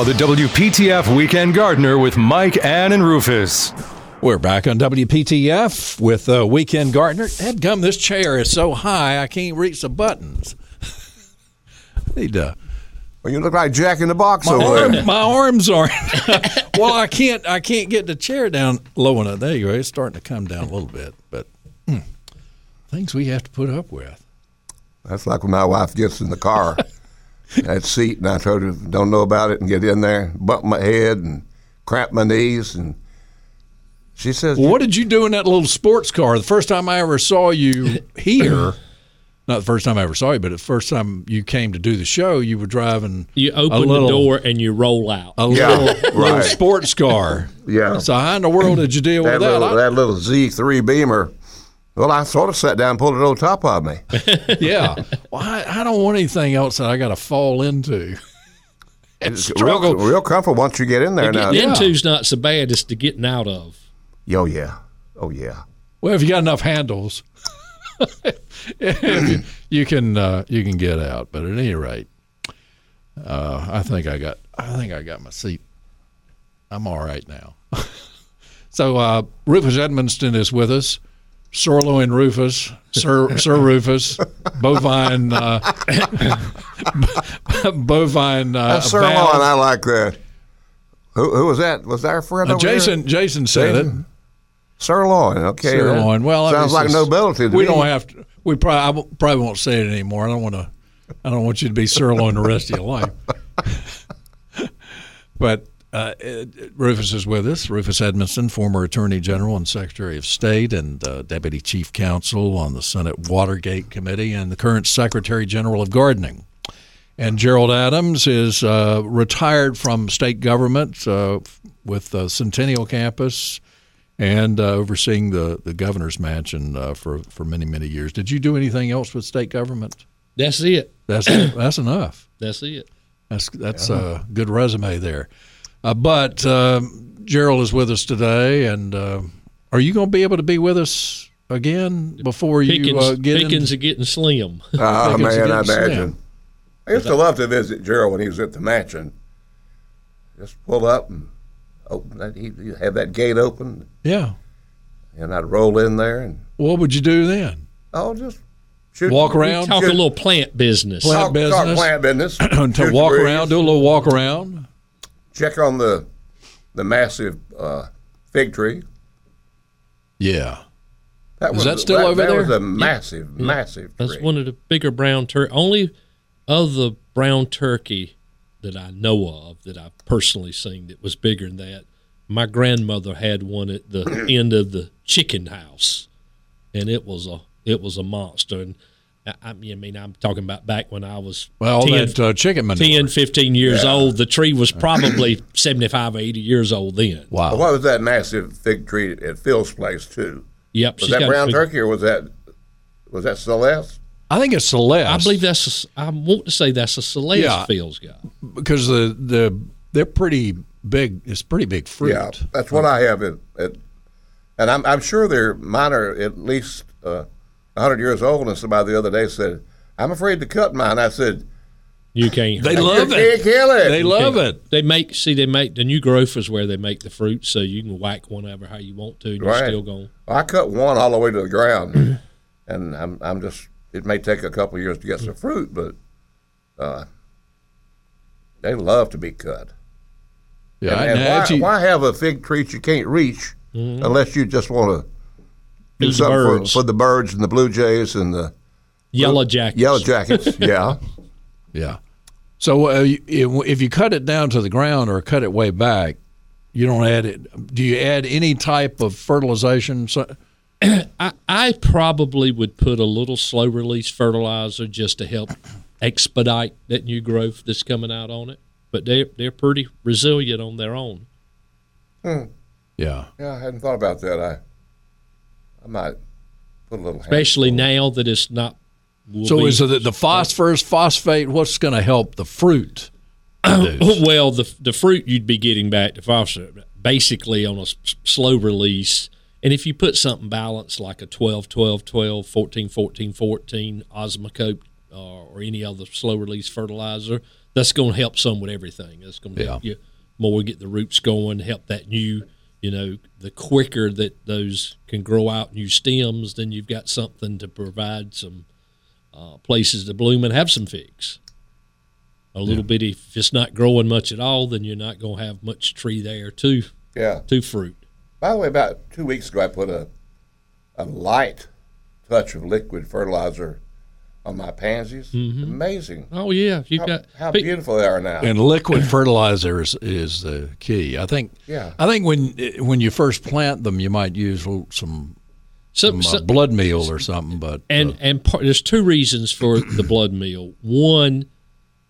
Now, the WPTF Weekend Gardener with Mike, Ann, and Rufus. We're back on WPTF with uh, Weekend Gardener. Headgum, this chair is so high I can't reach the buttons. Need to. Well, you look like Jack in the Box My, over arm, there. my arms aren't. well, I can't. I can't get the chair down low enough. There you go. It's starting to come down a little bit, but hmm, things we have to put up with. That's like when my wife gets in the car, that seat, and I told her, don't know about it, and get in there, bump my head, and cramp my knees, and she says, Well, what did you do in that little sports car? The first time I ever saw you here, not the first time I ever saw you, but the first time you came to do the show, you were driving You a open little, the door and you roll out. a Yeah, little, little sports car. Yeah. So how in the world did you deal that with that? little, I- that little Z3 Beamer? Well, I sort of sat down and pulled it on top of me. yeah. Well, I, I don't want anything else that I got to fall into. and It's real, struggle. real comfortable once you get in there now. Getting into's not so bad as to getting out of. Oh, yeah. Oh, yeah. Well, if you got enough handles, you can uh, you can get out. But at any rate, uh, I think I got I think I got my seat. I'm all right now. so uh, Rufus Edmisten is with us. Sirloin Rufus, Sir Sir Rufus, bovine uh, bovine uh, That's sirloin. I like that. Who, who was that? Was that our friend Uh, over there? Jason Jason said it. Sirloin. Okay. Sirloin. Well, I sounds mean, like it's- nobility. To We me. don't have to. We probably I won't- probably won't say it anymore. I don't want to. I don't want you to be sirloin the rest of your life. but uh, uh, Rufus is with us. Rufus Edmisten, former Attorney General and Secretary of State, and uh, Deputy Chief Counsel on the Senate Watergate Committee, and the current Secretary General of Gardening. And Gerald Adams is uh, retired from state government uh, with Centennial Campus and uh, overseeing the, the governor's mansion uh, for, for many, many years. Did you do anything else with state government? That's it. That's that's enough. That's it. That's that's a good resume there. Uh, but um, Gerald is with us today, and uh, are you going to be able to be with us again before you Pickens, uh, get Pickens in? are getting slim. Oh, Pickens man, I against Slim. imagine. I used to love to visit Gerald when he was at the mansion. Just pull up and open that. He'd he'd have that gate open, Yeah. and I'd roll in there and What would you do then? oh, just shoot, Walk around? Talk a little plant business. Plant talk, business. talk plant business. to walk the around, do a little walk around. Check on the the massive uh, fig tree. Yeah. That Is was that still that, over that there? was a massive, massive tree. That's one of the bigger brown turkey. Only of the brown turkey that I know of that I've personally seen that was bigger than that. My grandmother had one at the end of the chicken house, and it was a it was a monster. And I, I mean, I'm talking about back when I was Well, 10, that uh, chicken manure. 10 15 years old. The tree was probably 75 or 80 years old then. Wow. What was that massive fig tree at Phil's place too? Yep, Was that brown turkey or was that was that Celeste? I think it's Celeste. I believe that's. A, I want to say that's a Celeste Yeah. Fields guy. because the the they're pretty big. It's pretty big fruit. Yeah, that's what I have. At, at, and I'm, I'm sure they're mine are at least uh, 100 years old. And somebody the other day said, "I'm afraid to cut mine." I said, You can't. They "You love can't it. kill it." They love it. They make see they make the new growth is where they make the fruit, so you can whack one over how you want to, and Right. you're still going. I cut one all the way to the ground, and I'm I'm just. It may take a couple of years to get some fruit, but uh, they love to be cut. Yeah, and, and why, if you- why have a fig tree you can't reach unless you just want to do the something for, birds. for the birds and the blue jays and the Yellow jackets. yellow jackets? yeah. yeah. So uh, if, if you cut it down to the ground or cut it way back, you don't add it. Do you add any type of fertilization? So, I, I probably would put a little slow release fertilizer just to help expedite that new growth that's coming out on it. But they they're pretty resilient on their own. yeah. Yeah, I hadn't thought about that. I I might put a little. especially now that it's not. So be- is it the phosphorus, phosphate? What's going to help the fruit? well, the the fruit you'd be getting back to phosphorus basically on a s- slow release. And if you put something balanced like a 12, 12, 12, 14, 14, 14, Osmocote uh, or any other slow release fertilizer, that's going to help some with everything. That's going to help you more get the roots going, help that new, you know, the quicker that those can grow out new stems, then you've got something to provide some uh, places to bloom and have some figs a little bit. If it's not growing much at all, then you're not going to have much tree there to Yeah. to fruit. By the way, about two weeks ago, I put a a light touch of liquid fertilizer on my pansies. Amazing. Oh yeah, you've How, got how pe- beautiful they are now. And liquid fertilizer is, is the key. I think. Yeah. I think when when you first plant them, you might use some some some, uh, some- blood meal or something. But and uh, and part, there's two reasons for the blood meal. One,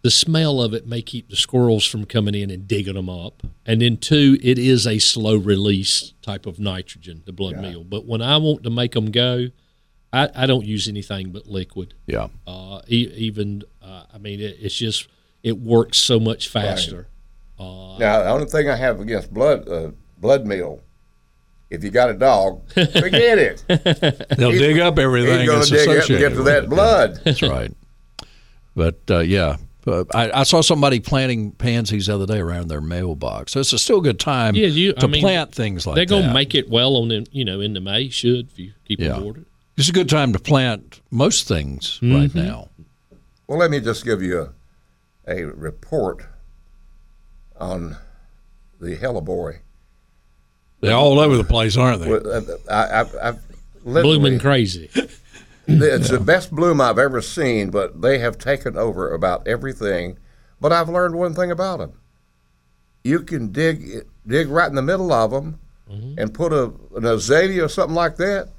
the smell of it may keep the squirrels from coming in and digging them up, and then two, it is a slow release type of nitrogen, the blood meal. But when I want to make them go, I, I don't use anything but liquid. yeah, Uh, e- even uh, I mean, it, it's just it works so much faster. now, the only thing I have against blood uh, blood meal, if you got a dog, forget it. they'll dig up everything He's going that's to dig up and get to that it. blood. That's right. But uh, yeah, but I, I saw somebody planting pansies the other day around their mailbox. So it's a still a good time Yeah, you- I to mean, plant things like that. They're going to make it well on the, you know in the May should if you keep Yeah. them watered. It's a good time to plant most things right Mm-hmm. now. Well, let me just give you a, a report on the hellebore. They're all over the place, aren't they? Uh, I, I've, I've Blooming crazy. It's the best bloom I've ever seen, but they have taken over about everything. But I've learned one thing about them: you can dig dig right in the middle of them and put a an azalea or something like that.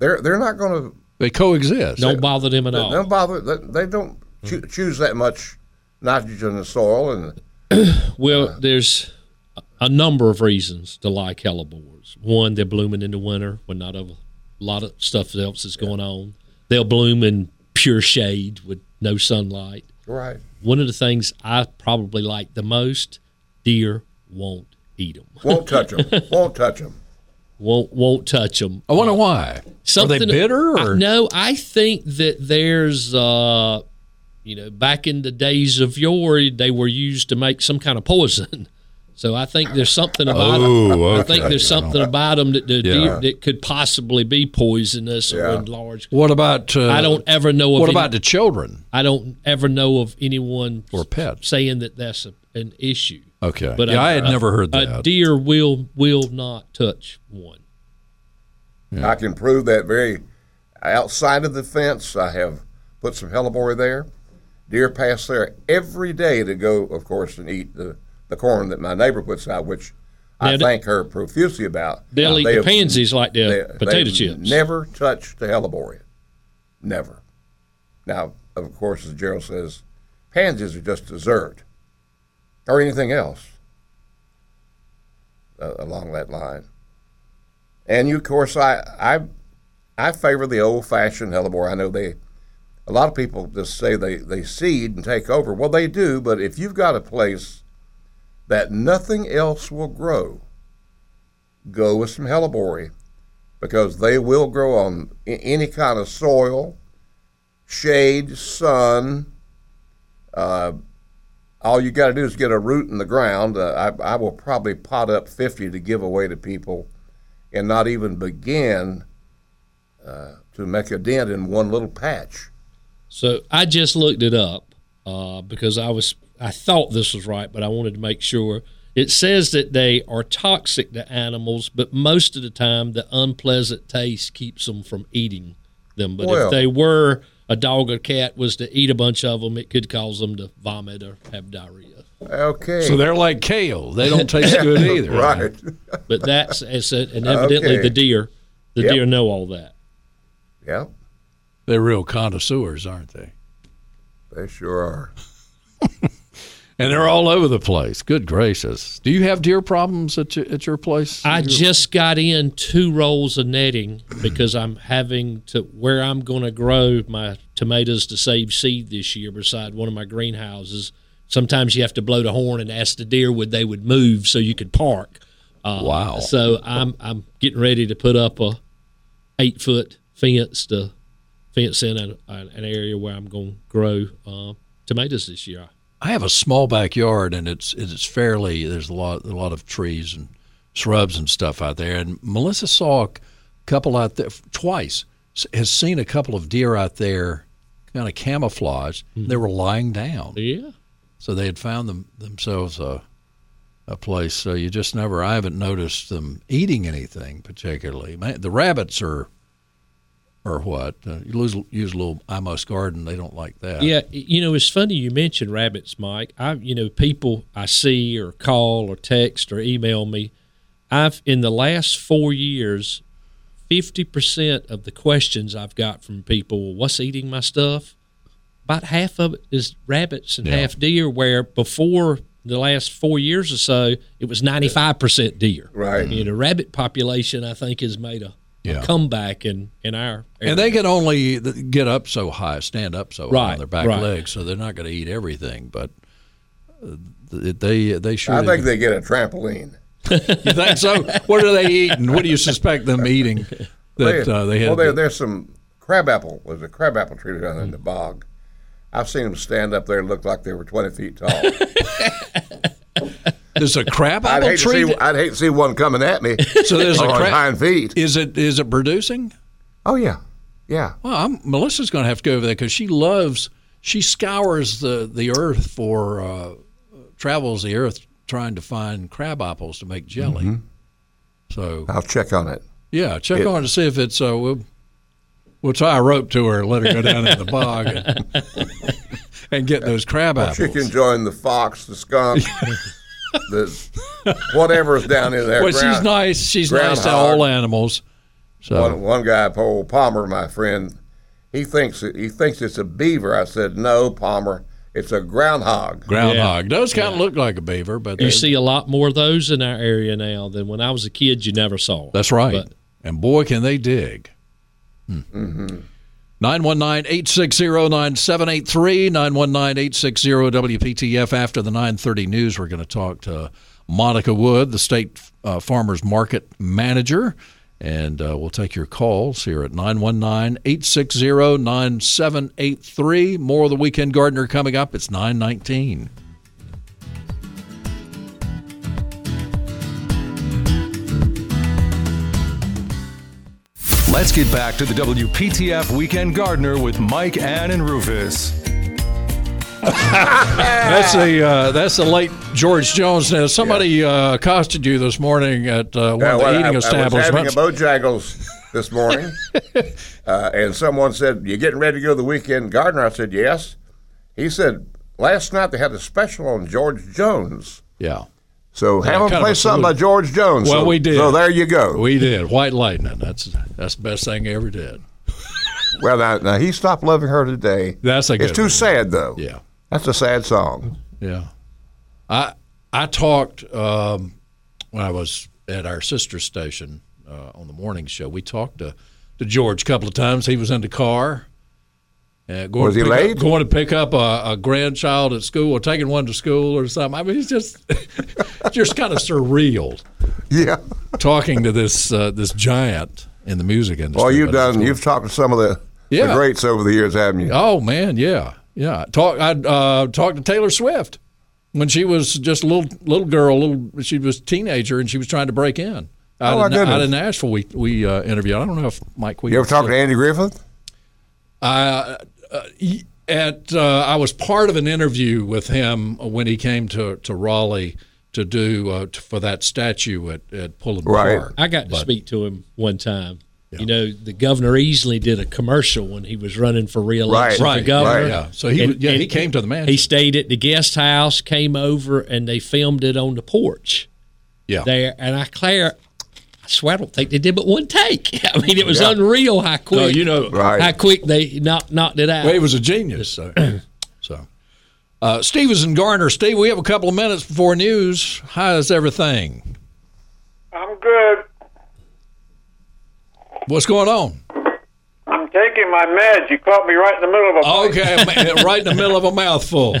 They're they're not going to They coexist. Don't bother them at they all. don't bother. They, they don't choo- mm-hmm. choose that much nitrogen in the soil, and Well, there's a- a number of reasons to like hellebores. One, they're blooming in the winter when not a lot of stuff else is going on. They'll bloom in pure shade with no sunlight. right. One of the things I probably like the most, deer won't eat them. Won't touch them. won't touch them. Won't won't touch them. I wonder why. Are they bitter I- no? I think that there's, uh, you know, back in the days of yore, they were used to make some kind of poison. So I think there's something about Oh, okay. I think there's something about them that the Yeah. that could possibly be poisonous Yeah. or in large. What about? Uh, I don't ever know of What any- about the children I don't ever know of anyone or pets? saying that that's a, an issue. Okay. But yeah, a- I had a- never heard that. A that. deer will will not touch one. I can prove that very outside of the fence. I have put some hellebore there. Deer pass there every day to go, of course, and eat the, the corn that my neighbor puts out, which I Now, th- thank her profusely about. They'll eat They the have- pansies like they're they- potato chips. Never touch the hellebore. Never. Now, of course, as Gerald says, pansies are just dessert or anything else uh, along that line. And you, of course, I I I favor the old-fashioned hellebore. I know they a lot of people just say they they seed and take over. Well, they do, but if you've got a place that nothing else will grow, go with some hellebore because they will grow on any kind of soil, shade, sun. Uh, all you got to do is get a root in the ground. Uh, I, I will probably pot up 50 to give away to people and not even begin uh, to make a dent in one little patch. So I just looked it up uh, because I was I thought this was right, but I wanted to make sure. It says that they are toxic to animals, but most of the time the unpleasant taste keeps them from eating them. But Well- if they were a dog or cat was to eat a bunch of them, it could cause them to vomit or have diarrhea. Okay. so they're like kale. They don't taste good either. right. But that's it's a, and evidently Okay. the deer, the Yep. deer know all that. yeah, They're real connoisseurs, aren't they? they sure are. And they're all over the place. Good gracious! Do you have deer problems at your, at your place? I Your- just got in two rolls of netting because I'm having to where I'm going to grow my tomatoes to save seed this year beside one of my greenhouses. Sometimes you have to blow the horn and ask the deer would they would move so you could park. Uh, Wow. So I'm I'm getting ready to put up a eight foot fence to fence in an, an area where I'm going to grow uh, tomatoes this year. I have a small backyard, and it's it's fairly there's a lot a lot of trees and shrubs and stuff out there. And Melissa saw a couple out there twice. Has seen a couple of deer out there, kind of camouflaged. Hmm. They were lying down, Yeah. so they had found them themselves a a place. So you just never. I haven't noticed them eating anything particularly. The rabbits are. Or what? Uh, you lose, use a little Amos garden. They don't like that. Yeah, you know, it's funny you mentioned rabbits, Mike. I, you know, people I see or call or text or email me. I've in the last four years, fifty percent of the questions I've got from people, well, what's eating my stuff? About half of it is rabbits and Yeah. half deer. Where before the last four years or so, it was ninety five percent deer. Right. You know, rabbit population I think has made a, Yeah. a comeback in in our And they can only get up so high, stand up so high on their back right. legs, so they're not going to eat everything. But uh, they they sure. I think they get a trampoline. you think so? What are they eating? What do you suspect them eating? That uh, they well, there, there's some crabapple. Was a crabapple tree down in the bog. I've seen them stand up there and look like they were 20 feet tall. there's a crab I'd apple tree. see, that- I'd hate to see one coming at me so there's a crab. hind feet. Is it is it producing? Oh yeah, yeah. Well, I'm, Melissa's going to have to go over there because she loves. She scours the the earth for uh, travels the earth trying to find crab apples to make jelly. So I'll check on it. Yeah, check It- on to see if it's. Uh, we'll, we'll tie a rope to her and let her go down in the bog and, and get those crab apples. She can join the fox, the skunk, the whatever's down in there. well, she's nice. She's nice to all animals. So One, one guy, Paul Palmer, my friend, he thinks he thinks it's a beaver. I said, no, Palmer, it's a groundhog. groundhog does kind of look like a beaver, but You they- see a lot more of those in our area now than when I was a kid. You never saw. that's right. But and boy, can they dig. Hmm. 919-860-9783, 919-860-WPTF. After the 930 news, we're going to talk to Monica Wood, the state uh, farmers market manager, and uh, we'll take your calls here at 919-860-9783. More of the Weekend Gardener coming up. It's 919. Let's get back to the WPTF Weekend Gardener with Mike, Ann, and Rufus. That's the uh, that's the late George Jones. Now, somebody uh, accosted you this morning at uh, one Yeah, of the well, eating I, I was having a establishments. Bojangles this morning, uh, and someone said, you're getting ready to go to the weekend gardener?" I said, "Yes." He said, "Last night they had a special on George Jones, yeah, so have them play something by George Jones." Well, so, we did. So there you go. we did White Lightning. That's that's the best thing I ever did. well, now, now he stopped loving her today. That's a It's too one. sad though. Yeah, That's a sad song. yeah. I I talked um, when I was at our sister station uh, on the morning show. We talked to to George a couple of times. He was in the car. Uh, going Was to he pick up- late? going to pick up a, a grandchild at school or taking one to school or something. I mean, it's just just kind of surreal Yeah. talking to this uh, this giant in the music industry. Well, you've done. You've talked to some of the, Yeah. the greats over the years, haven't you? Oh man, yeah, yeah. Talk. I uh, talked to Taylor Swift when she was just a little little girl. Little, she was a teenager and she was trying to break in. Out, Oh, of, out of Nashville, we we uh, interviewed. I don't know if Mike. We You ever talked to Andy Griffith? Uh, uh, at uh, I was part of an interview with him when he came to, to Raleigh to do uh, t- for that statue at at Pullen Right. Park. I got to speak to him one time. You know, the governor Easley did a commercial when he was running for reelection Right, for governor. right. Yeah, so he And- yeah he came to the mansion. He stayed at the guest house, came over, and they filmed it on the porch yeah, there. And I Claire, I swear I don't think they did but one take. I mean, it was Yeah. unreal how quick. No, you know, Right. how quick they knocked knocked it out. Well, he was a genius. So, so. Uh, Steve is in Garner. Steve, we have a couple of minutes before news. How's everything? I'm good. What's going on? I'm taking my meds. You caught me right in the middle of a. Okay, right in the middle of a mouthful.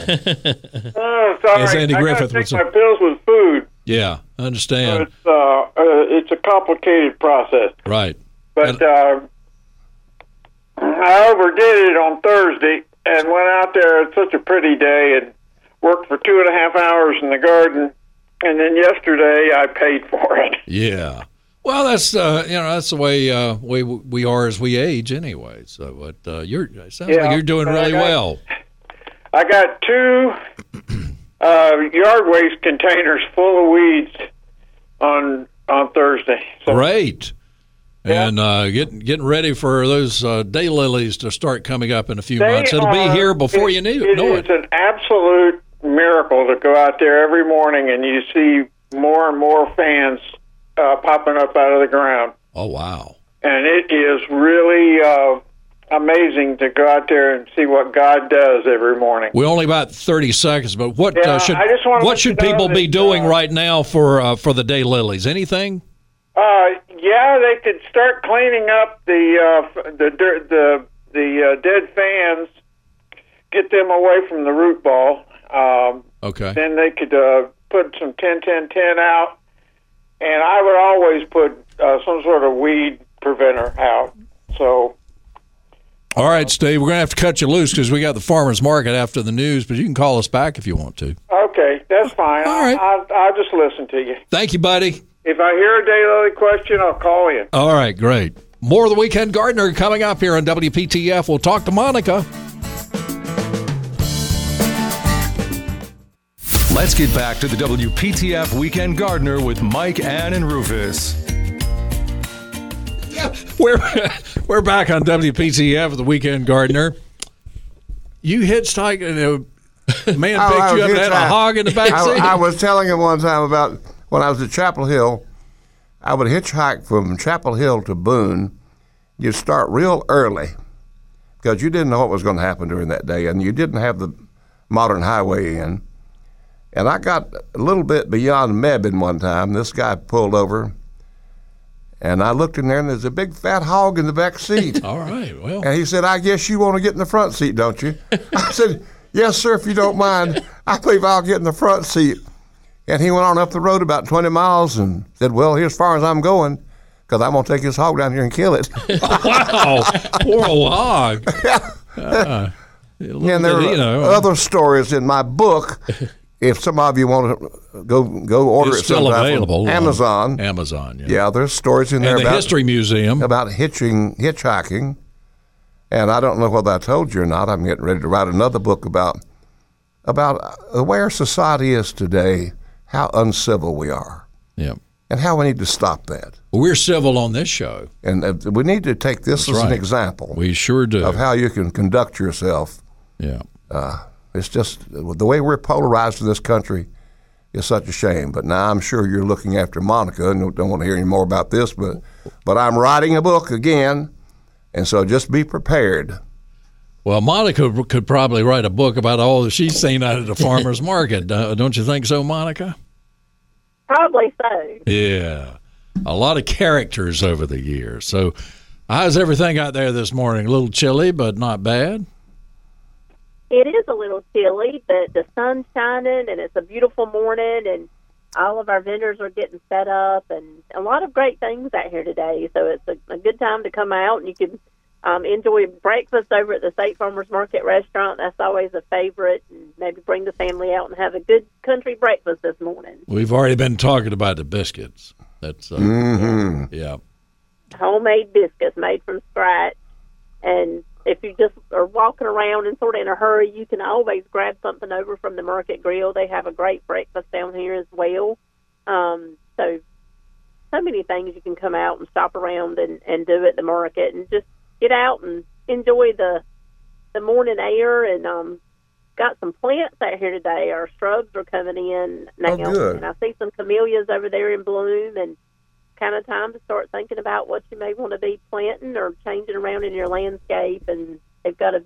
Oh, sorry. As Andy I gotta Griffith take would my pills with food. Yeah, I understand. It's uh, uh, it's a complicated process. Right. But uh, I overdid it on Thursday and went out there. It's such a pretty day and worked for two and a half hours in the garden. And then yesterday I paid for it. Yeah. Well, that's uh, you know that's the way uh, we we are as we age anyway. So, but uh, you're it sounds Yeah, like you're doing but I really got- well. I got two uh, yard waste containers full of weeds on on Thursday. So Great. Yeah. And uh, getting getting ready for those uh, daylilies to start coming up in a few they months. It'll are- be here before it- you knew, it know is it. an absolute miracle to go out there every morning and you see more and more fans uh, popping up out of the ground. Oh wow. and it is really uh, amazing to go out there and see what God does every morning. We're only about thirty seconds, but what Yeah, uh, should I just wanna what should people be doing uh, right now for uh, for the day lilies? Anything? Uh, yeah, they could start cleaning up the uh, the dirt, the the uh, dead fans, get them away from the root ball. Um, Okay. then they could uh, put some 10 10 10 out, and I would always put uh, some sort of weed preventer out. So All right, Steve. We're gonna have to cut you loose because we got the farmers market after the news. But you can call us back if you want to. okay, that's fine. All right. I, I, I'll just listen to you. Thank you, buddy. If I hear a daily question, I'll call you. All right, great. More of the Weekend Gardener coming up here on WPTF. We'll talk to Monica. Let's get back to the WPTF Weekend Gardener with Mike, Ann, and Rufus. We're we're back on WPTF, of the Weekend Gardener. You hitchhiked and a man Oh, picked you up and had a hog in the back I, seat. I was telling him one time about when I was at Chapel Hill. I would hitchhike from Chapel Hill to Boone. You'd start real early because you didn't know what was going to happen during that day, and you didn't have the modern highway in. And I got a little bit beyond Mebane one time. This guy pulled over, and I looked in there, and there's a big fat hog in the back seat. All right, well, And he said, I guess you want to get in the front seat, don't you? I said, Yes, sir, if you don't mind. I believe I'll get in the front seat. And he went on up the road about 20 miles and said, Well, here's as far as I'm going because I'm going to take this hog down here and kill it. wow, poor old hog. Uh, and there are you know, other stories in my book. If some of you want to go go order it's it still available. on Amazon. Amazon, yeah. Yeah, there's stories in there And the about History Museum. about hitching, hitchhiking, and I don't know whether I told you or not. I'm getting ready to write another book about about uh, our society is today, how uncivil we are, Yeah. and how we need to stop that. Well, we're civil on this show. And uh, we need to take this That's as an example We sure do. of how you can conduct yourself. yeah. It's just the way we're polarized in this country is such a shame. But now I'm sure you're looking after Monica and don't want to hear any more about this. But but I'm writing a book again, and so just be prepared. Well, Monica could probably write a book about all that she's seen out at the farmer's market. Uh, don't you think so, Monica? Probably so. Yeah. A lot of characters over the years. So, how's everything out there this morning? A little chilly, but not bad. It is a little chilly, but the sun's shining and it's a beautiful morning and all of our vendors are getting set up and a lot of great things out here today. So it's a, a good time to come out and you can um, enjoy breakfast over at the State Farmers Market restaurant. That's always a favorite. And maybe bring the family out and have a good country breakfast this morning. We've already been talking about the biscuits. That's, uh, Mm-hmm. yeah. homemade biscuits made from scratch. And if you just are walking around and sort of in a hurry, you can always grab something over from the Market Grill. They have a great breakfast down here as well. Um, so, so many things you can come out and shop around and, and do at the market and just get out and enjoy the the morning air and um got some plants out here today. Our shrubs are coming in now, Oh, good. and I see some camellias over there in bloom, and kind of time to start thinking about what you may want to be planting or changing around in your landscape. And they've got a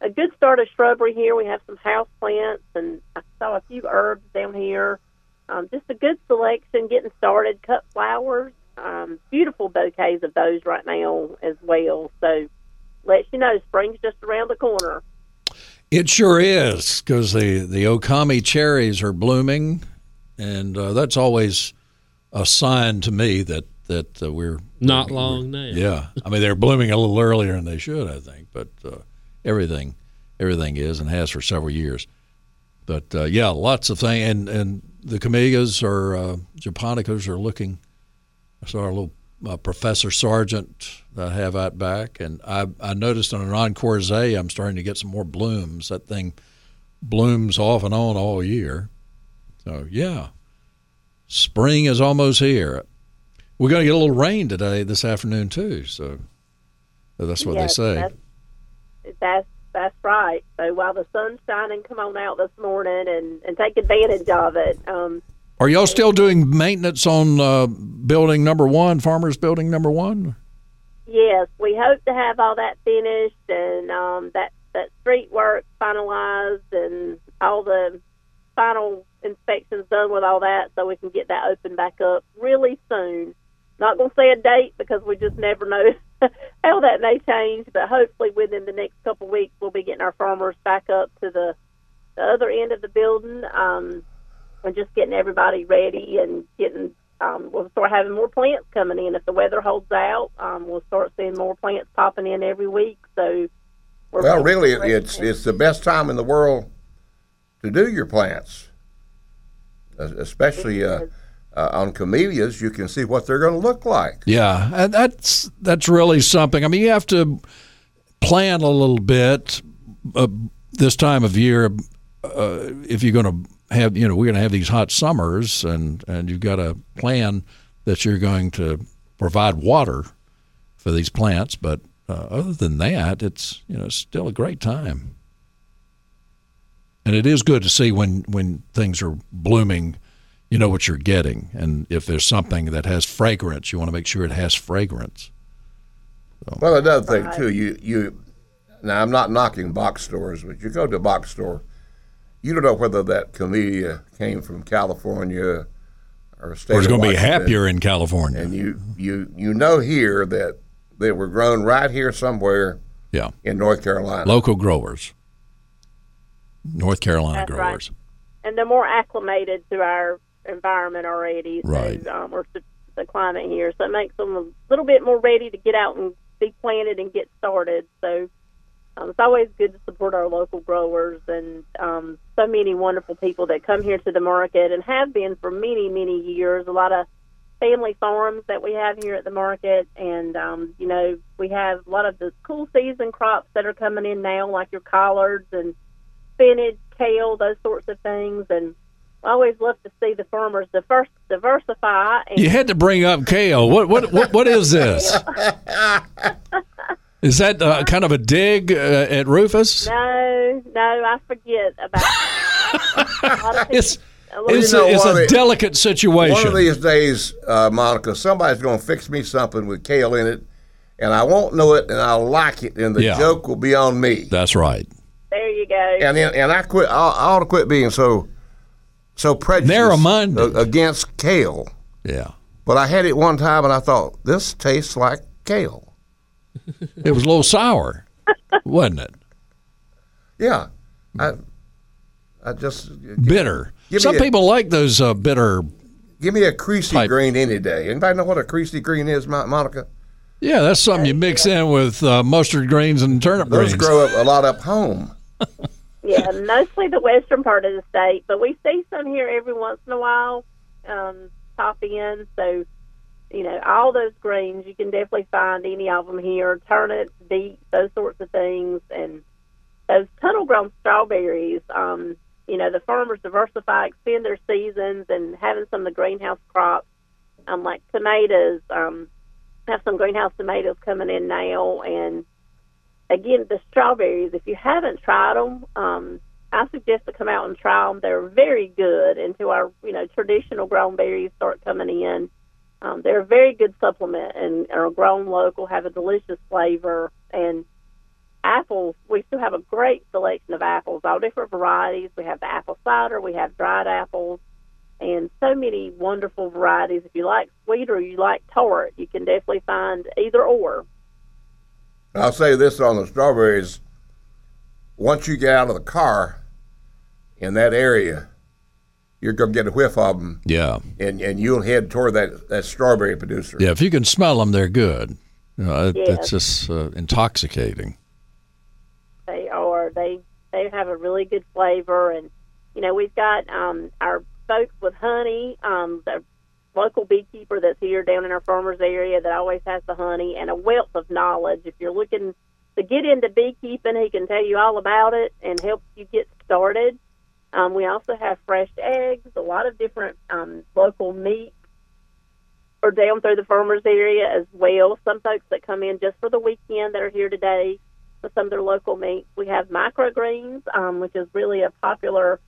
a good start of shrubbery here. We have some house plants, and I saw a few herbs down here. Um, just a good selection, getting started. Cut flowers, um, beautiful bouquets of those right now as well. So, let you know, spring's just around the corner. It sure is because the the Okame cherries are blooming, and uh, that's always a sign to me that that uh, we're Not long now. Yeah, I mean they're blooming a little earlier than they should, I think, but uh, everything everything is and has for several years. But uh, yeah, lots of things, and and the camellias or uh, japonicas are looking. I saw a little uh, Professor Sargent that I have out back, and I I noticed on an encore I'm starting to get some more blooms. That thing blooms off and on all year. So yeah, spring is almost here. We're going to get a little rain today, this afternoon too. So that's what Yes, they say. That's, that's that's right. So while the sun's shining, come on out this morning and and take advantage of it. Um, Are y'all still doing maintenance on uh, building number one, Farmers Building number one? Yes, we hope to have all that finished and um, that that street work finalized and all the final inspections done with all that, so we can get that open back up really soon. Not going to say a date because we just never know how that may change, but hopefully within the next couple of weeks we'll be getting our farmers back up to the the other end of the building um, and just getting everybody ready and getting um, we'll start having more plants coming in. If the weather holds out, um, we'll start seeing more plants popping in every week. So, we're Well, really, it's it's the best time in the world to do your plants, especially uh, uh, on camellias. You can see what they're going to look like. Yeah, and that's that's really something. I mean, you have to plan a little bit uh, this time of year uh, if you're going to have. You know, we're going to have these hot summers, and and you've got to plan that you're going to provide water for these plants. But uh, other than that, it's you know still a great time. And it is good to see when, when things are blooming, you know what you're getting. And if there's something that has fragrance, you want to make sure it has fragrance. Well, another thing too, you you now I'm not knocking box stores, but you go to a box store, you don't know whether that camellia came from California or a state. Or it's going to be happier in California. and you you you know here that they were grown right here somewhere yeah. in North Carolina. Local growers, North Carolina That's right. growers. and they're more acclimated to our environment already. Right. So, um, or to the climate here, so it makes them a little bit more ready to get out and be planted and get started. So. Um, it's always good to support our local growers and um, so many wonderful people that come here to the market and have been for many, many years. A lot of family farms that we have here at the market, and um, you know we have a lot of the cool season crops that are coming in now, like your collards and spinach, kale, those sorts of things. And I always love to see the farmers diverse, diversify. And You had to bring up kale. What what what, what is this? Is that uh, kind of a dig uh, at Rufus? no, no, I forget about. a It's a lot of it's, you know a, it's what a it- delicate One of these days, uh, Monica, somebody's going to fix me something with kale in it, and I won't know it, and I'll like it, and the Yeah. joke will be on me. That's right. There you go. And then, and I quit. I, I ought to quit being so so prejudiced Narrow-minded. against kale. Yeah. But I had it one time, and I thought this tastes like kale. It was a little sour, wasn't it? Yeah, I I just Bitter. Give Some a- people like those uh, bitter. give me a creasy Type. green any day. Anybody know what a creasy green is, Mo- Monica? Yeah, that's something you mix in with uh, mustard greens and turnip Those greens. grow up a lot up home. Yeah, mostly the western part of the state, but we see some here every once in a while um, pop in. So, you know, all those greens, you can definitely find any of them here turnips, beets, those sorts of things. And those tunnel grown strawberries, um, you know, the farmers diversify, extend their seasons, and having some of the greenhouse crops, um, like tomatoes, um, have some greenhouse tomatoes coming in now. And again, the strawberries, if you haven't tried them, um, I suggest to come out and try them. They're very good until our, you know, traditional grown berries start coming in. Um, they're a very good supplement and are grown local, have a delicious flavor. And apples, we still have a great selection of apples, all different varieties. We have the apple cider, we have dried apples, and so many wonderful varieties. If you like sweet or you like tart, you can definitely find either or. I'll say this on the strawberries. Once you get out of the car in that area, you're going to get a whiff of them, Yeah. and, and you'll head toward that, that strawberry producer. Yeah, if you can smell them, they're good. You know, it, Yes. It's just uh, intoxicating. They are they they have a really good flavor, and you know we've got um, our folks with honey, um, the local beekeeper that's here down in our farmers area that always has the honey and a wealth of knowledge. If you're looking to get into beekeeping, he can tell you all about it and help you get started. Um, we also have fresh eggs, a lot of different um, local meat or down through the farmers area as well. Some folks that come in just for the weekend that are here today for some of their local meats. We have microgreens, um, which is really a popular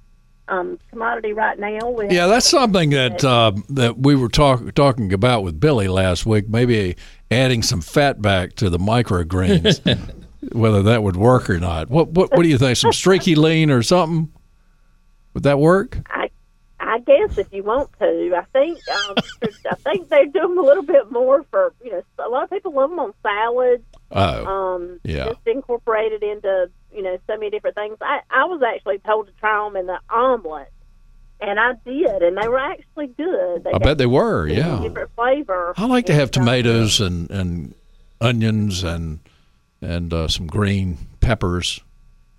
um, commodity right now. We Yeah, that's something that uh, that we were talk, talking about with Billy last week. Maybe adding some fat back to the microgreens, whether that would work or not. What what what do you think? Some streaky lean or something? Would that work? I, I guess if you want to, I think um, I think they do them a little bit more for you know a lot of people love them on salads. Oh, um, Yeah. just incorporated into you know so many different things. I I was actually told to try them in the omelet, and I did, and they were actually good. They I bet they were. Yeah, different flavor. I like to have tomatoes and and onions and and uh, some green peppers,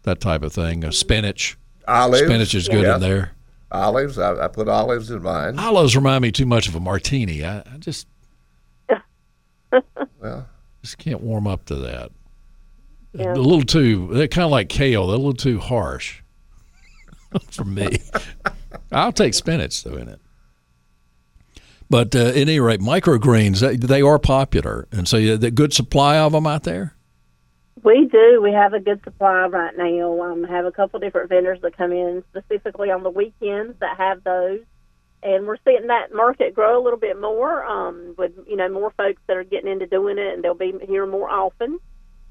that type of thing. Uh, spinach. Olives. Spinach is good Yes. in there. Olives. I, I put olives in mine. Olives remind me too much of a martini. I, I just Well, just can't warm up to that. Yeah. A little too. They're kind of like kale. They're a little too harsh for me. I'll take spinach though in it. But uh, at any rate, microgreens they, they are popular, and so you the good supply of them out there. We do. We have a good supply right now. Um, have a couple different vendors that come in specifically on the weekends that have those, and we're seeing that market grow a little bit more. Um, with you know more folks that are getting into doing it, and they'll be here more often.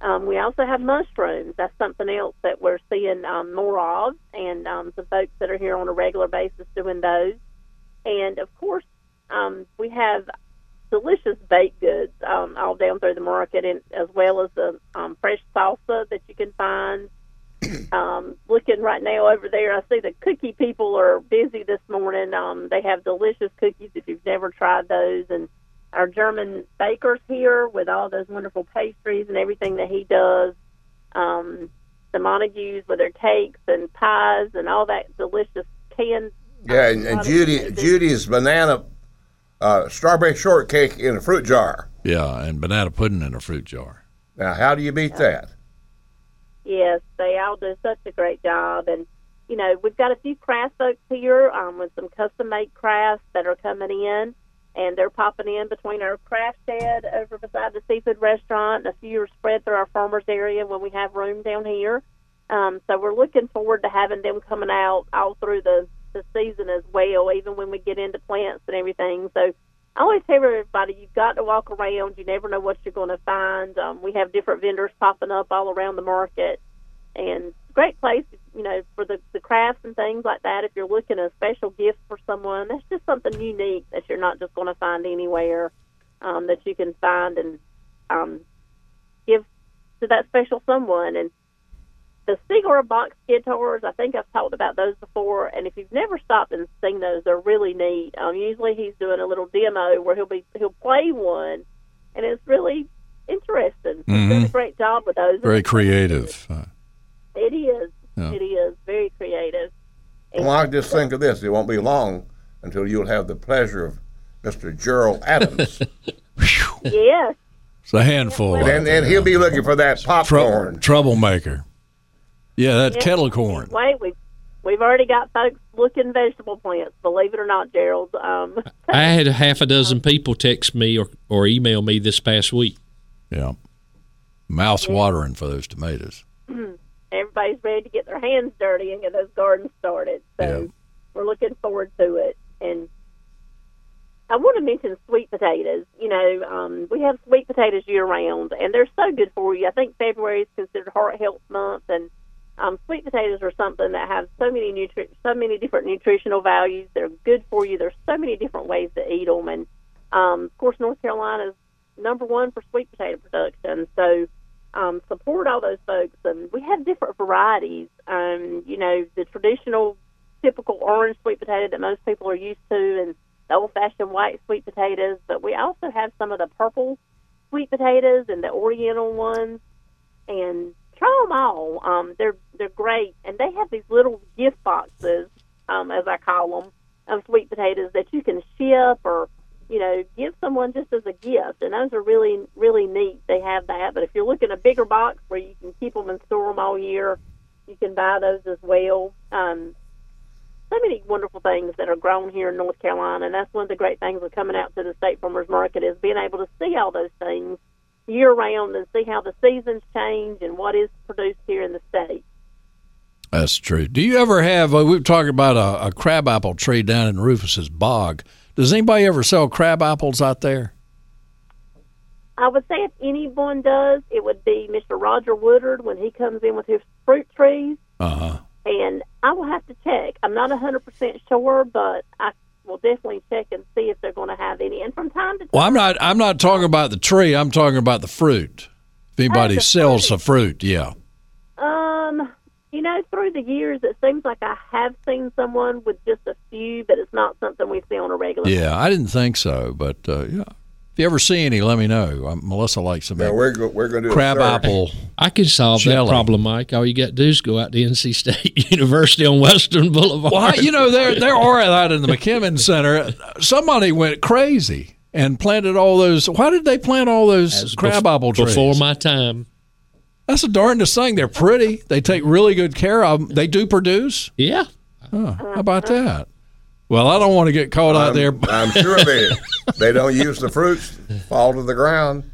Um, we also have mushrooms. That's something else that we're seeing um, more of, and um, some folks that are here on a regular basis doing those. And of course, um, we have delicious baked goods um, all down through the market, and as well as the um, fresh salsa that you can find. Um, looking right now over there, I see the cookie people are busy this morning. Um, they have delicious cookies if you've never tried those, and our German bakers here with all those wonderful pastries and everything that he does. Um, the Montagues with their cakes and pies and all that delicious canned. yeah, and, and Judy Judy's banana uh, strawberry shortcake in a fruit jar. Yeah, and banana pudding in a fruit jar. Now, how do you beat that? Yes, they all do such a great job, and you know we've got a few craft folks here um, with some custom made crafts that are coming in, and they're popping in between our craft shed over beside the seafood restaurant, and a few are spread through our farmers area when we have room down here. Um, so we're looking forward to having them coming out all through the the season as well, even when we get into plants and everything. So I always tell everybody you've got to walk around. You never know what you're going to find. Um, we have different vendors popping up all around the market, and great place, you know, for the the crafts and things like that. If you're looking at a special gift for someone, that's just something unique that you're not just going to find anywhere. Um, that you can find and um, give to that special someone. And the Stigler box guitars, I think I've talked about those before. And if you've never stopped and seen those, they're really neat. Um, usually he's doing a little demo where he'll be he'll play one, and it's really interesting. He's done a great job with those. Very creative. Uh, It is. Yeah. It is very creative. Well, I just think of this. It won't be long until you'll have the pleasure of Mr. Gerald Adams. yes, it's a handful. out and, there. and he'll be looking for that Trou- popcorn. troublemaker. Yeah, that Yeah. kettle corn. wait, we've we've already got folks looking vegetable plants. Believe it or not, Gerald. Um, I had a half a dozen people text me or, or email me this past week. Yeah, mouth watering for those tomatoes. Everybody's ready to get their hands dirty and get those gardens started. So Yeah. we're looking forward to it. And I want to mention sweet potatoes. You know, um, we have sweet potatoes year round, and they're so good for you. I think February is considered Heart Health Month, and um, sweet potatoes are something that have so many nutri- so many different nutritional values. They're good for you. There's so many different ways to eat them, and um, of course, North Carolina is number one for sweet potato production. So um, support all those folks, and we have different varieties. Um, you know, the traditional, typical orange sweet potato that most people are used to, and the old-fashioned white sweet potatoes. But we also have some of the purple sweet potatoes and the Oriental ones, and try them all. Um, they're they're great, and they have these little gift boxes, um, as I call them, of sweet potatoes that you can ship or you know give someone just as a gift, and those are really really neat. They have that, but if you're looking a bigger box where you can keep them and store them all year, you can buy those as well. Um, so many wonderful things that are grown here in North Carolina, and that's one of the great things of coming out to the State Farmers Market is being able to see all those things year round and see how the seasons change and what is produced here in the state. That's true. Do you ever have? Uh, we were talking about a, a crabapple tree down in Rufus's bog. Does anybody ever sell crab apples out there? I would say if anyone does, it would be Mr. Roger Woodard when he comes in with his fruit trees. Uh huh. And I will have to check. I'm not 100% sure, but I will definitely check and see if they're going to have any. And from time to time, Well, I'm not. I'm not talking about the tree. I'm talking about the fruit. If anybody the sells fruit. the fruit, yeah. Um, you know, through the years, it seems like I have seen someone with just a few, but it's not something we see on a regular. Yeah, I didn't think so, but uh, yeah. If you ever see any, let me know. Um, Melissa likes them. Yeah, we're go, we're going to do crab a apple. I can solve Jelly. that problem, Mike. All you got to do is go out to NC State University on Western Boulevard. Well, I- you know, there there are out in the McKimmon Center. Somebody went crazy and planted all those. Why did they plant all those That's crab bef- apple trees? before my time. That's the darndest thing. They're pretty. They take really good care of them. They do produce. Yeah, Huh, how about that? Well, I don't want to get caught out there. I'm sure they they don't use the fruits fall to the ground.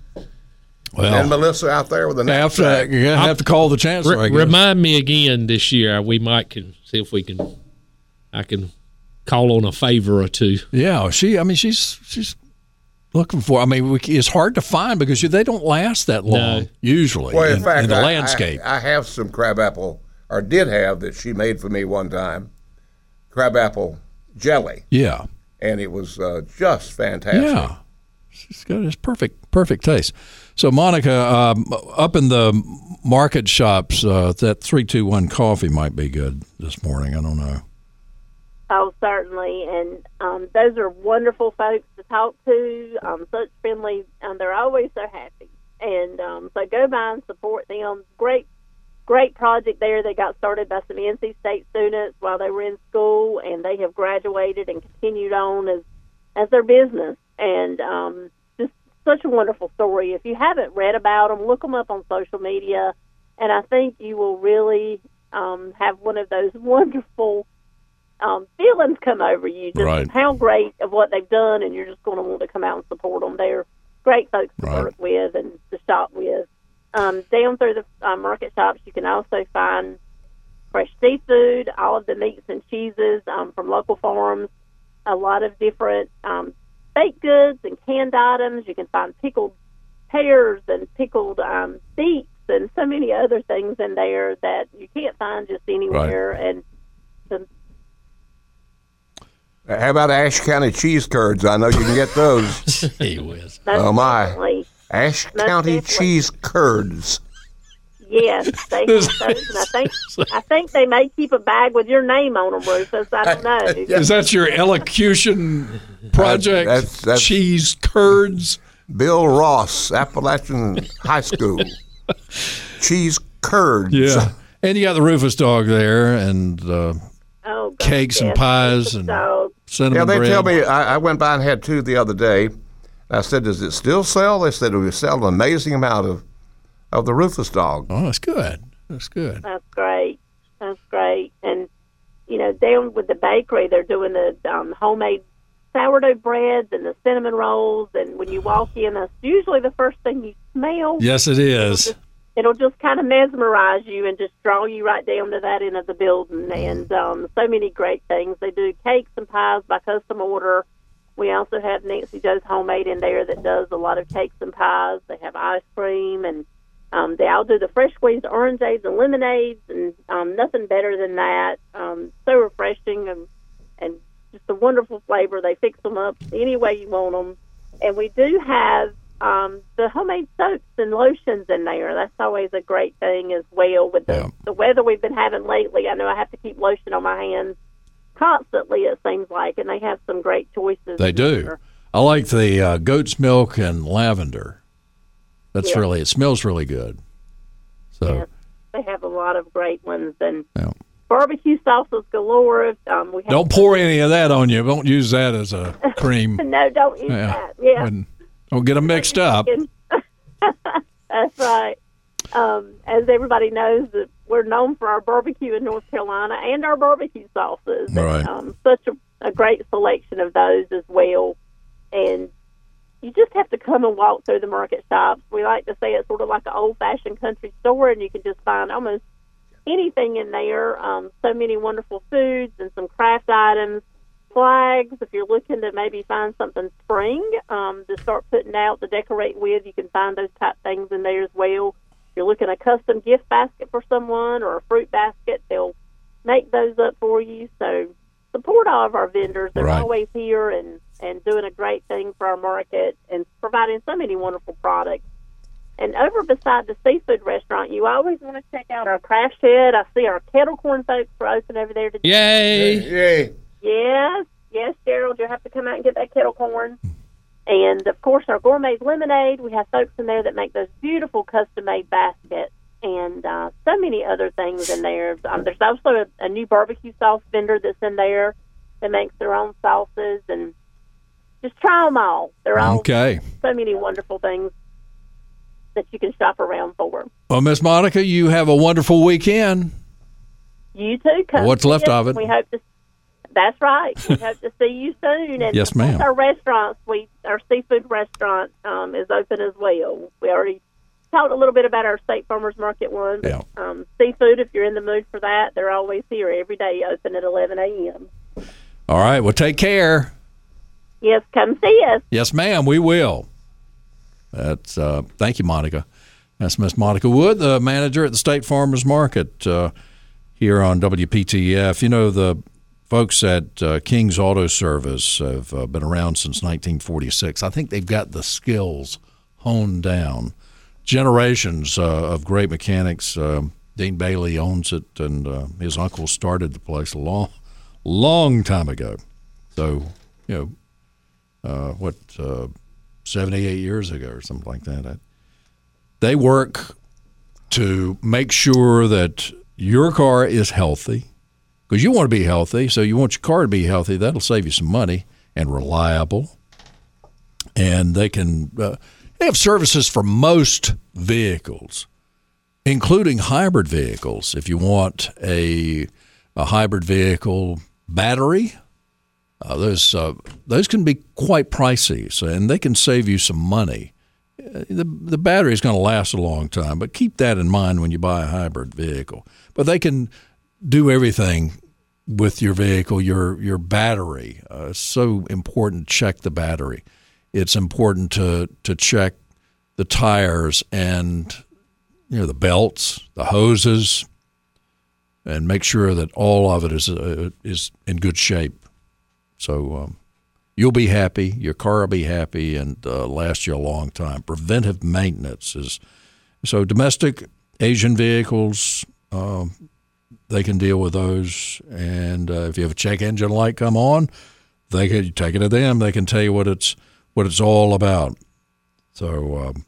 Well, and Melissa out there with the I have to, knapsack. you have to call the chancellor. I Re- guess. remind me again this year. Uh, we might can see if we can. I can call on a favor or two. Yeah, she. I mean, she's she's looking for. I mean, it's hard to find because they don't last that long No. usually Well, in, in, fact, in the I, landscape. I, I have some crabapple, or did have that she made for me one time, crabapple jelly, yeah, and it was uh, just fantastic. yeah. She's got this perfect perfect taste. So, Monica, um, up in the market shops, uh, that three two one coffee might be good this morning. I don't know. Oh, certainly. And um, those are wonderful folks to talk to, um, such friendly, and they're always so happy. And um, so go by and support them. Great, great project there. They got started by some NC State students while they were in school, and they have graduated and continued on as, as their business. And um, just such a wonderful story. If you haven't read about them, look them up on social media, and I think you will really um, have one of those wonderful um, feelings come over you, just Right. how great of what they've done, and you're just going to want to come out and support them. They're great folks to Right. work with and to shop with. Um, down through the uh, market shops, you can also find fresh seafood, all of the meats and cheeses um, from local farms, a lot of different um, baked goods and canned items. You can find pickled pears and pickled um, beets and so many other things in there that you can't find just anywhere. And the How about Ashe County cheese curds? I know you can get those. Hey, Wes. Most Oh, my. definitely. Ashe Most County definitely. cheese curds. Yes, they have those, and I think I think they may keep a bag with your name on them, Rufus. I don't know. Is that your elocution project? That's- that's- Cheese curds. Bill Ross, Appalachian High School. Cheese curds. Yeah, and you got the Rufus dog there, and uh, Oh, God, Cakes and pies Rufus and- dog. Cinnamon Yeah, they bread. tell me. I, I went by and had two the other day. I said, "Does it still sell?" They said we sell an amazing amount of of the Rufus dog. Oh, that's good. That's good. That's great. That's great. And you know, down with the bakery, they're doing the um, homemade sourdough breads and the cinnamon rolls. And when you walk in, that's usually the first thing you smell. Yes, it is. It'll just kind of mesmerize you and just draw you right down to that end of the building. And um, so many great things. They do cakes and pies by custom order. We also have Nancy Joe's Homemade in there that does a lot of cakes and pies. They have ice cream and Um, they all do the fresh squeezed orangeades and lemonades, and um, nothing better than that. Um, so refreshing and and just a wonderful flavor. They fix them up any way you want them, and we do have um, the homemade soaps and lotions in there. That's always a great thing as well. With the, Yeah. the weather we've been having lately, I know I have to keep lotion on my hands constantly. It seems like, and they have some great choices. They do. there. I like the uh, goat's milk and lavender. That's Yeah. really it smells really good. So Yes, they have a lot of great ones and Yeah. barbecue sauces galore. Um, we have don't pour any of that on you. Don't use that as a cream. No, don't use Yeah. that. Yeah, And don't get them mixed up. that's right. Um, as everybody knows, that we're known for our barbecue in North Carolina and our barbecue sauces. And, Right. um, such a, a great selection of those as well. And you just have to come and walk through the market shops. We like to say it's sort of like an old fashioned country store, and you can just find almost anything in there. Um, so many wonderful foods and some craft items, flags. If you're looking to maybe find something spring um, to start putting out to decorate with, you can find those type things in there as well. If you're looking a custom gift basket for someone or a fruit basket, they'll make those up for you. So support all of our vendors. They're Right. always here and, and doing a great thing for our market and providing so many wonderful products. And over beside the seafood restaurant, you always want to check out our craft shed. I see our kettle corn folks are open over there today. Yay! Yay. Yes, yes, Gerald, you'll have to come out and get that kettle corn. And of course, our gourmet lemonade. We have folks in there that make those beautiful custom made baskets and uh, so many other things in there. Um, there's also a, a new barbecue sauce vendor that's in there that makes their own sauces and just try them all. They're all Okay. so many wonderful things that you can shop around for. Well, Miss Monica, you have a wonderful weekend. You too. What's left of it. We hope to. That's right. We hope to see you soon. And Yes, ma'am. Our restaurant, we our seafood restaurant um, is open as well. We already talked a little bit about our State Farmers Market one. but, Yeah. Um, seafood, if you're in the mood for that, they're always here every day, open at 11 a.m. All right. Well, take care. Yes, come see us. Yes, ma'am. We will. That's uh, thank you, Monica. That's Miss Monica Wood, the manager at the State Farmers Market uh, here on WPTF. You know the folks at uh, King's Auto Service have uh, been around since 1946. I think they've got the skills honed down. Generations uh, of great mechanics. Um Dean Bailey owns it, and uh, his uncle started the place a long, long time ago. So, you know, uh, what uh, 78 years ago or something like that. They work to make sure that your car is healthy because you want to be healthy. So you want your car to be healthy. That'll save you some money and reliable. And they can uh, they have services for most vehicles, including hybrid vehicles. If you want a a hybrid vehicle battery, uh, those uh, those can be quite pricey, so, and they can save you some money. Uh, The the battery is going to last a long time, but keep that in mind when you buy a hybrid vehicle. But they can do everything with your vehicle, your your battery. Uh, so important. to Check the battery. It's important to to check the tires and you know the belts, the hoses, and make sure that all of it is uh, is in good shape. So um, you'll be happy, your car will be happy, and uh, last you a long time. Preventive maintenance is so domestic Asian vehicles. Um, they can deal with those, and uh, if you have a check engine light come on, they can take it to them. They can tell you what it's what it's all about. So, um,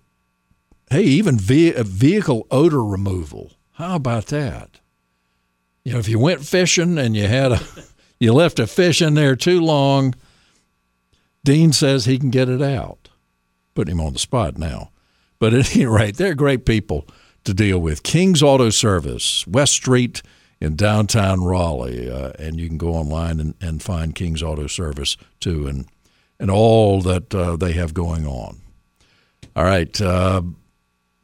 hey, even ve- vehicle odor removal. How about that? You know, if you went fishing and you had a you left a fish in there too long, Dean says he can get it out. Putting him on the spot now. But at any rate, they're great people to deal with. King's Auto Service, West Street in downtown Raleigh. Uh, and you can go online and, and find King's Auto Service too and, and all that uh, they have going on. All right. Uh,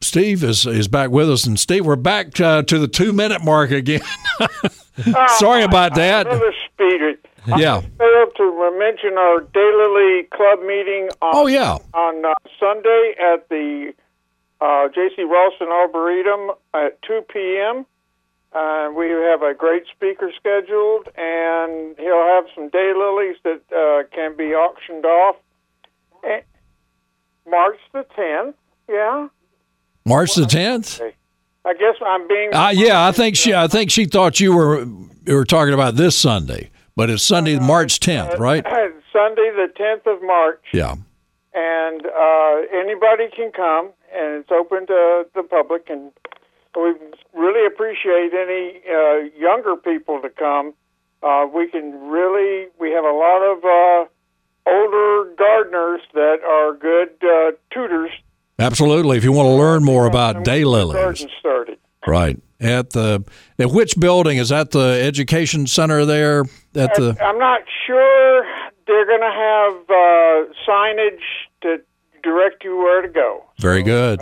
Steve is, is back with us. And Steve, we're back uh, to the two minute mark again. Sorry about that. Another speeder. Yeah. I failed to mention our daylily Club meeting on Oh, yeah. on uh, Sunday at the uh, J.C. Raulston Arboretum at 2 p.m. Uh, we have a great speaker scheduled, and he'll have some daylilies that uh, can be auctioned off. Eh, March the 10th, yeah. March the tenth. I guess I'm being. Uh, yeah, I think she. I think she thought you were you were talking about this Sunday, but it's Sunday, March tenth, right? Sunday the 10th of March. Yeah. and uh, anybody can come, and it's open to the public. And we really appreciate any uh, younger people to come. Uh, we can really we have a lot of uh, older gardeners that are good uh, tutors. Absolutely. If you want to learn more about daylilies, Garden started. right? At the at which building is that? The education center there at the. I'm not sure they're going to have uh, signage to direct you where to go. Very good.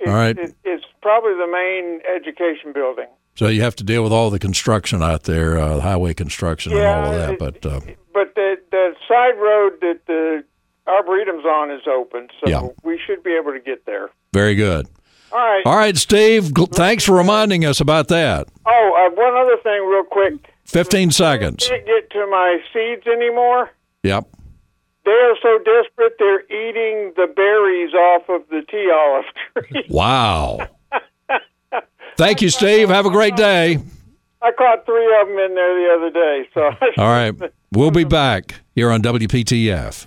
It, All right. it, it's probably the main education building. So you have to deal with all the construction out there, uh, highway construction and all of that. it- But uh, but the the side road that the arboretum's on is open, so Yeah. we should be able to get there. very good. All right. All right, Steve. Thanks for reminding us about that. Oh, uh, one other thing, real quick. Fifteen seconds. Can't get to my seeds anymore. Yep. They are so desperate they're eating the berries off of the tea olive tree. Wow. Thank you, Steve. Have a great day. I caught three of them in there the other day. So All right. We'll be back here on WPTF.